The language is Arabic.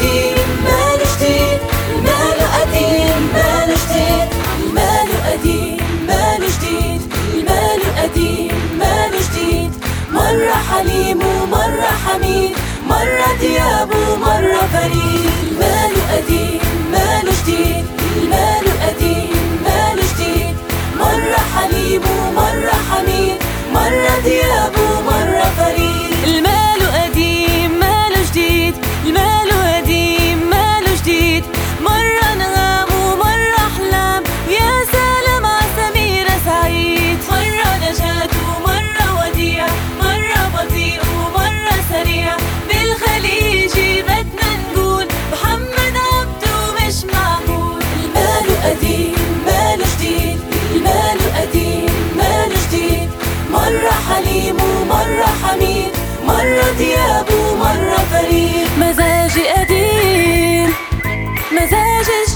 جديد قديم جديد قديم جديد قديم جديد مرة حليم ومرة حميد مرة دياب ومرة فريد. المال قديم مال جديد المال قديم مال جديد مرة حليم ومرة حميد مرة دياب مرة دياب ومرة فريد. مزاجي قديم مزاجي